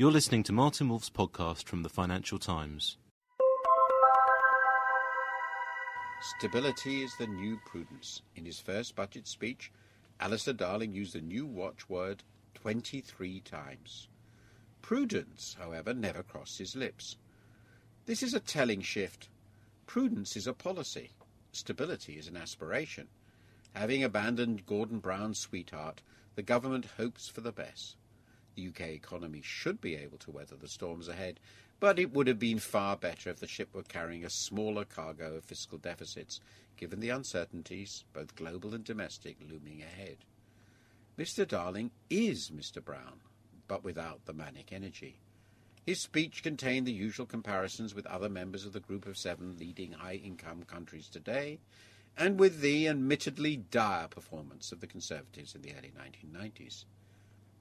You're listening to Martin Wolf's podcast from the Financial Times. Stability is the new prudence. In his first budget speech, Alistair Darling used the new watchword 23 times. Prudence, however, never crossed his lips. This is a telling shift. Prudence is a policy. Stability is an aspiration. Having abandoned Gordon Brown's sweetheart, the government hopes for the best. The UK economy should be able to weather the storms ahead, but it would have been far better if the ship were carrying a smaller cargo of fiscal deficits, given the uncertainties, both global and domestic, looming ahead. Mr. Darling is Mr. Brown, but without the manic energy. His speech contained the usual comparisons with other members of the group of seven leading high income countries today, and with the admittedly dire performance of the Conservatives in the early 1990s.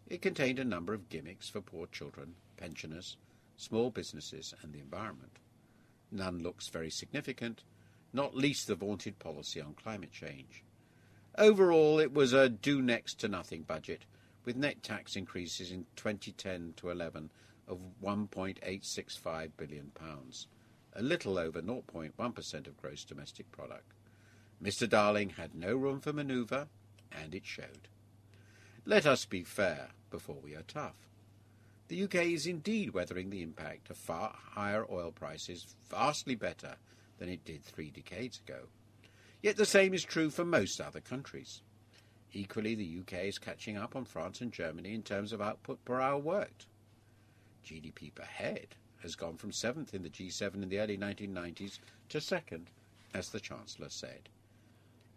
It contained a number of gimmicks for poor children, pensioners, small businesses, and the environment. None looks very significant, not least the vaunted policy on climate change. Overall, it was a do next to nothing budget, with net tax increases in 2010 to 11 of 1.865 billion pounds, a little over 0.1% of gross domestic product. Mr. Darling had no room for manoeuvre, and it showed. Let us be fair before we are tough. The UK is indeed weathering the impact of far higher oil prices vastly better than it did three decades ago. Yet the same is true for most other countries. Equally, the UK is catching up on France and Germany in terms of output per hour worked. GDP per head has gone from seventh in the G7 in the early 1990s to second, as the Chancellor said.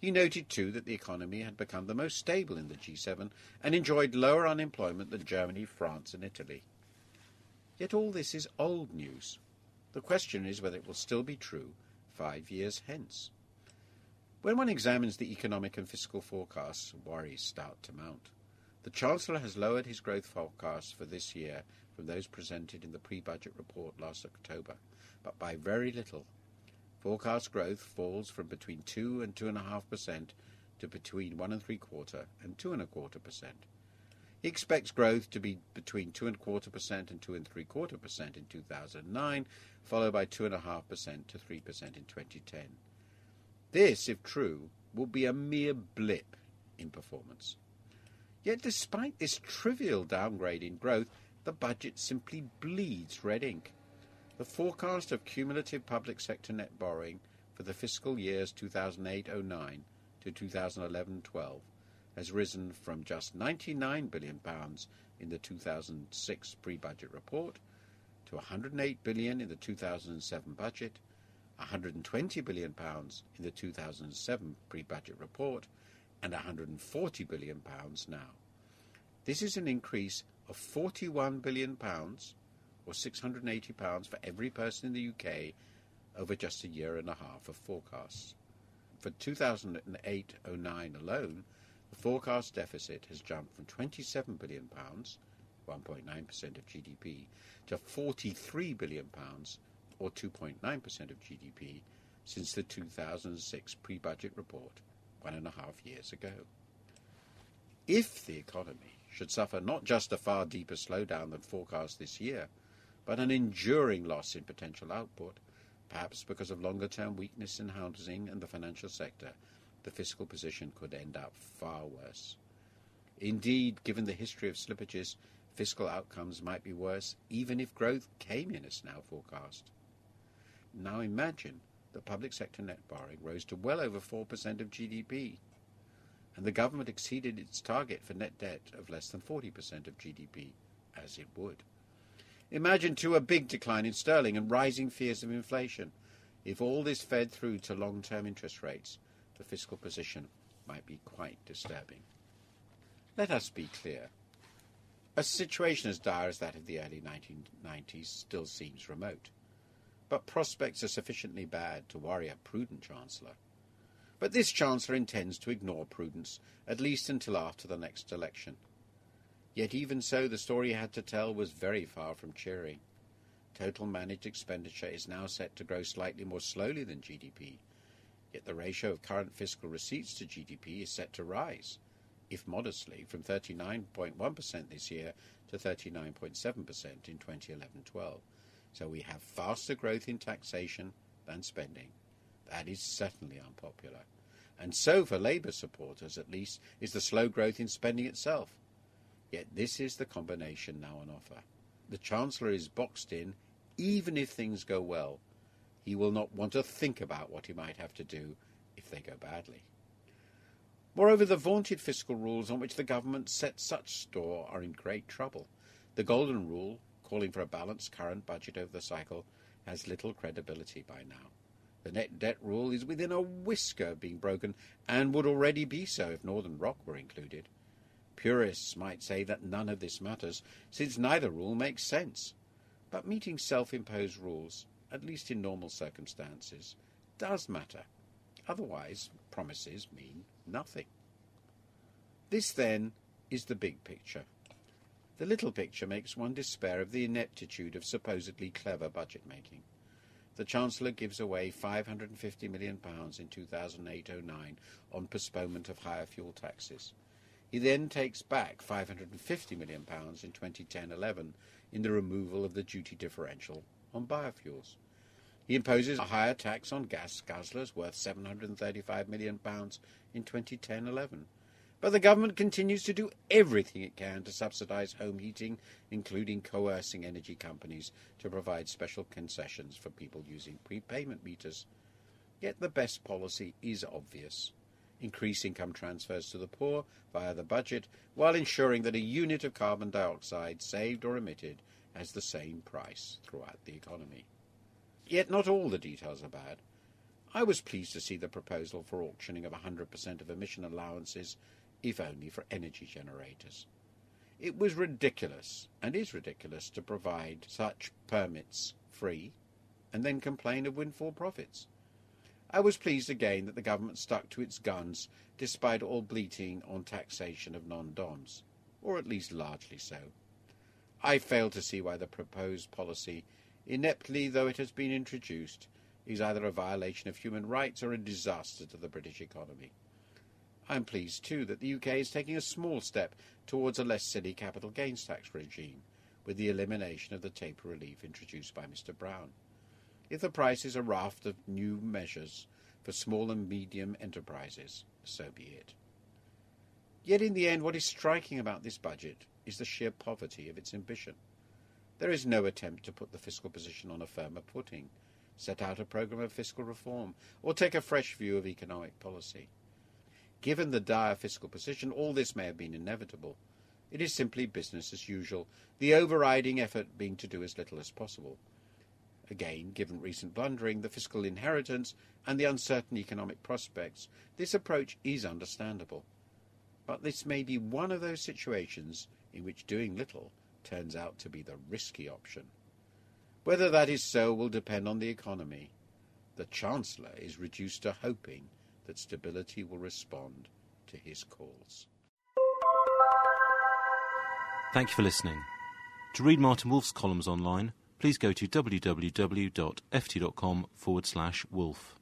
He noted too that the economy had become the most stable in the G7 and enjoyed lower unemployment than Germany, France, and Italy. Yet all this is old news. The question is whether it will still be true five years hence. When one examines the economic and fiscal forecasts, worries start to mount. The Chancellor has lowered his growth forecasts for this year from those presented in the pre budget report last October, but by very little Forecast growth falls from between 2 and 2.5% to between 1 and 3 quarter and 2 and a quarter percent. He expects growth to be between 2 and quarter percent and 2 and 3 quarter percent in 2009, followed by 2.5% to 3% in 2010. This, if true, will be a mere blip in performance. Yet despite this trivial downgrade in growth, the budget simply bleeds red ink. The forecast of cumulative public sector net borrowing for the fiscal years 2008-09 to 2011-12 has risen from just 99 billion pounds in the 2006 pre-budget report to 108 billion in the 2007 budget, 120 billion pounds in the 2007 pre-budget report, and 140 billion pounds now. This is an increase of 41 billion pounds or £680 for every person in the UK over just a year and a half of forecasts. For 2008 09 alone, the forecast deficit has jumped from £27 billion, 1.9% of GDP, to £43 billion, or 2.9% of GDP, since the 2006 pre budget report, one and a half years ago. If the economy should suffer not just a far deeper slowdown than forecast this year, but an enduring loss in potential output, perhaps because of longer term weakness in housing and the financial sector, the fiscal position could end up far worse. Indeed, given the history of slippages, fiscal outcomes might be worse even if growth came in as now forecast. Now imagine that public sector net borrowing rose to well over 4% of GDP, and the government exceeded its target for net debt of less than 40% of GDP, as it would. Imagine, too, a big decline in sterling and rising fears of inflation. If all this fed through to long term interest rates, the fiscal position might be quite disturbing. Let us be clear. A situation as dire as that of the early 1990s still seems remote, but prospects are sufficiently bad to worry a prudent Chancellor. But this Chancellor intends to ignore prudence, at least until after the next election. Yet even so, the story he had to tell was very far from cheering. Total managed expenditure is now set to grow slightly more slowly than GDP, yet the ratio of current fiscal receipts to GDP is set to rise, if modestly, from 39.1% this year to 39.7% in 2011-12. So we have faster growth in taxation than spending. That is certainly unpopular. And so, for Labour supporters at least, is the slow growth in spending itself. Yet this is the combination now on offer. The Chancellor is boxed in, even if things go well. He will not want to think about what he might have to do if they go badly. Moreover, the vaunted fiscal rules on which the government sets such store are in great trouble. The Golden Rule, calling for a balanced current budget over the cycle, has little credibility by now. The net debt rule is within a whisker of being broken, and would already be so if Northern Rock were included. Purists might say that none of this matters, since neither rule makes sense. But meeting self imposed rules, at least in normal circumstances, does matter. Otherwise, promises mean nothing. This, then, is the big picture. The little picture makes one despair of the ineptitude of supposedly clever budget making. The Chancellor gives away £550 million in 2008 09 on postponement of higher fuel taxes. He then takes back £550 million in 2010 11 in the removal of the duty differential on biofuels. He imposes a higher tax on gas guzzlers worth £735 million in 2010-11. But the government continues to do everything it can to subsidise home heating, including coercing energy companies to provide special concessions for people using prepayment meters. Yet the best policy is obvious. Increase income transfers to the poor via the budget while ensuring that a unit of carbon dioxide saved or emitted has the same price throughout the economy. Yet not all the details are bad. I was pleased to see the proposal for auctioning of 100% of emission allowances, if only for energy generators. It was ridiculous, and is ridiculous, to provide such permits free and then complain of windfall profits. I was pleased again that the government stuck to its guns despite all bleating on taxation of non-DOMs, or at least largely so. I fail to see why the proposed policy ineptly though it has been introduced, is either a violation of human rights or a disaster to the British economy. I am pleased, too, that the UK is taking a small step towards a less silly capital gains tax regime, with the elimination of the taper relief introduced by Mr Brown. If the price is a raft of new measures for small and medium enterprises, so be it. Yet in the end, what is striking about this budget is the sheer poverty of its ambition. There is no attempt to put the fiscal position on a firmer footing, set out a programme of fiscal reform, or take a fresh view of economic policy. Given the dire fiscal position, all this may have been inevitable. It is simply business as usual, the overriding effort being to do as little as possible. Again, given recent blundering, the fiscal inheritance, and the uncertain economic prospects, this approach is understandable. But this may be one of those situations in which doing little turns out to be the risky option. Whether that is so will depend on the economy. The Chancellor is reduced to hoping that stability will respond to his calls. Thank you for listening. To read Martin Wolf's columns online, please go to www.ft.com forward slash wolf.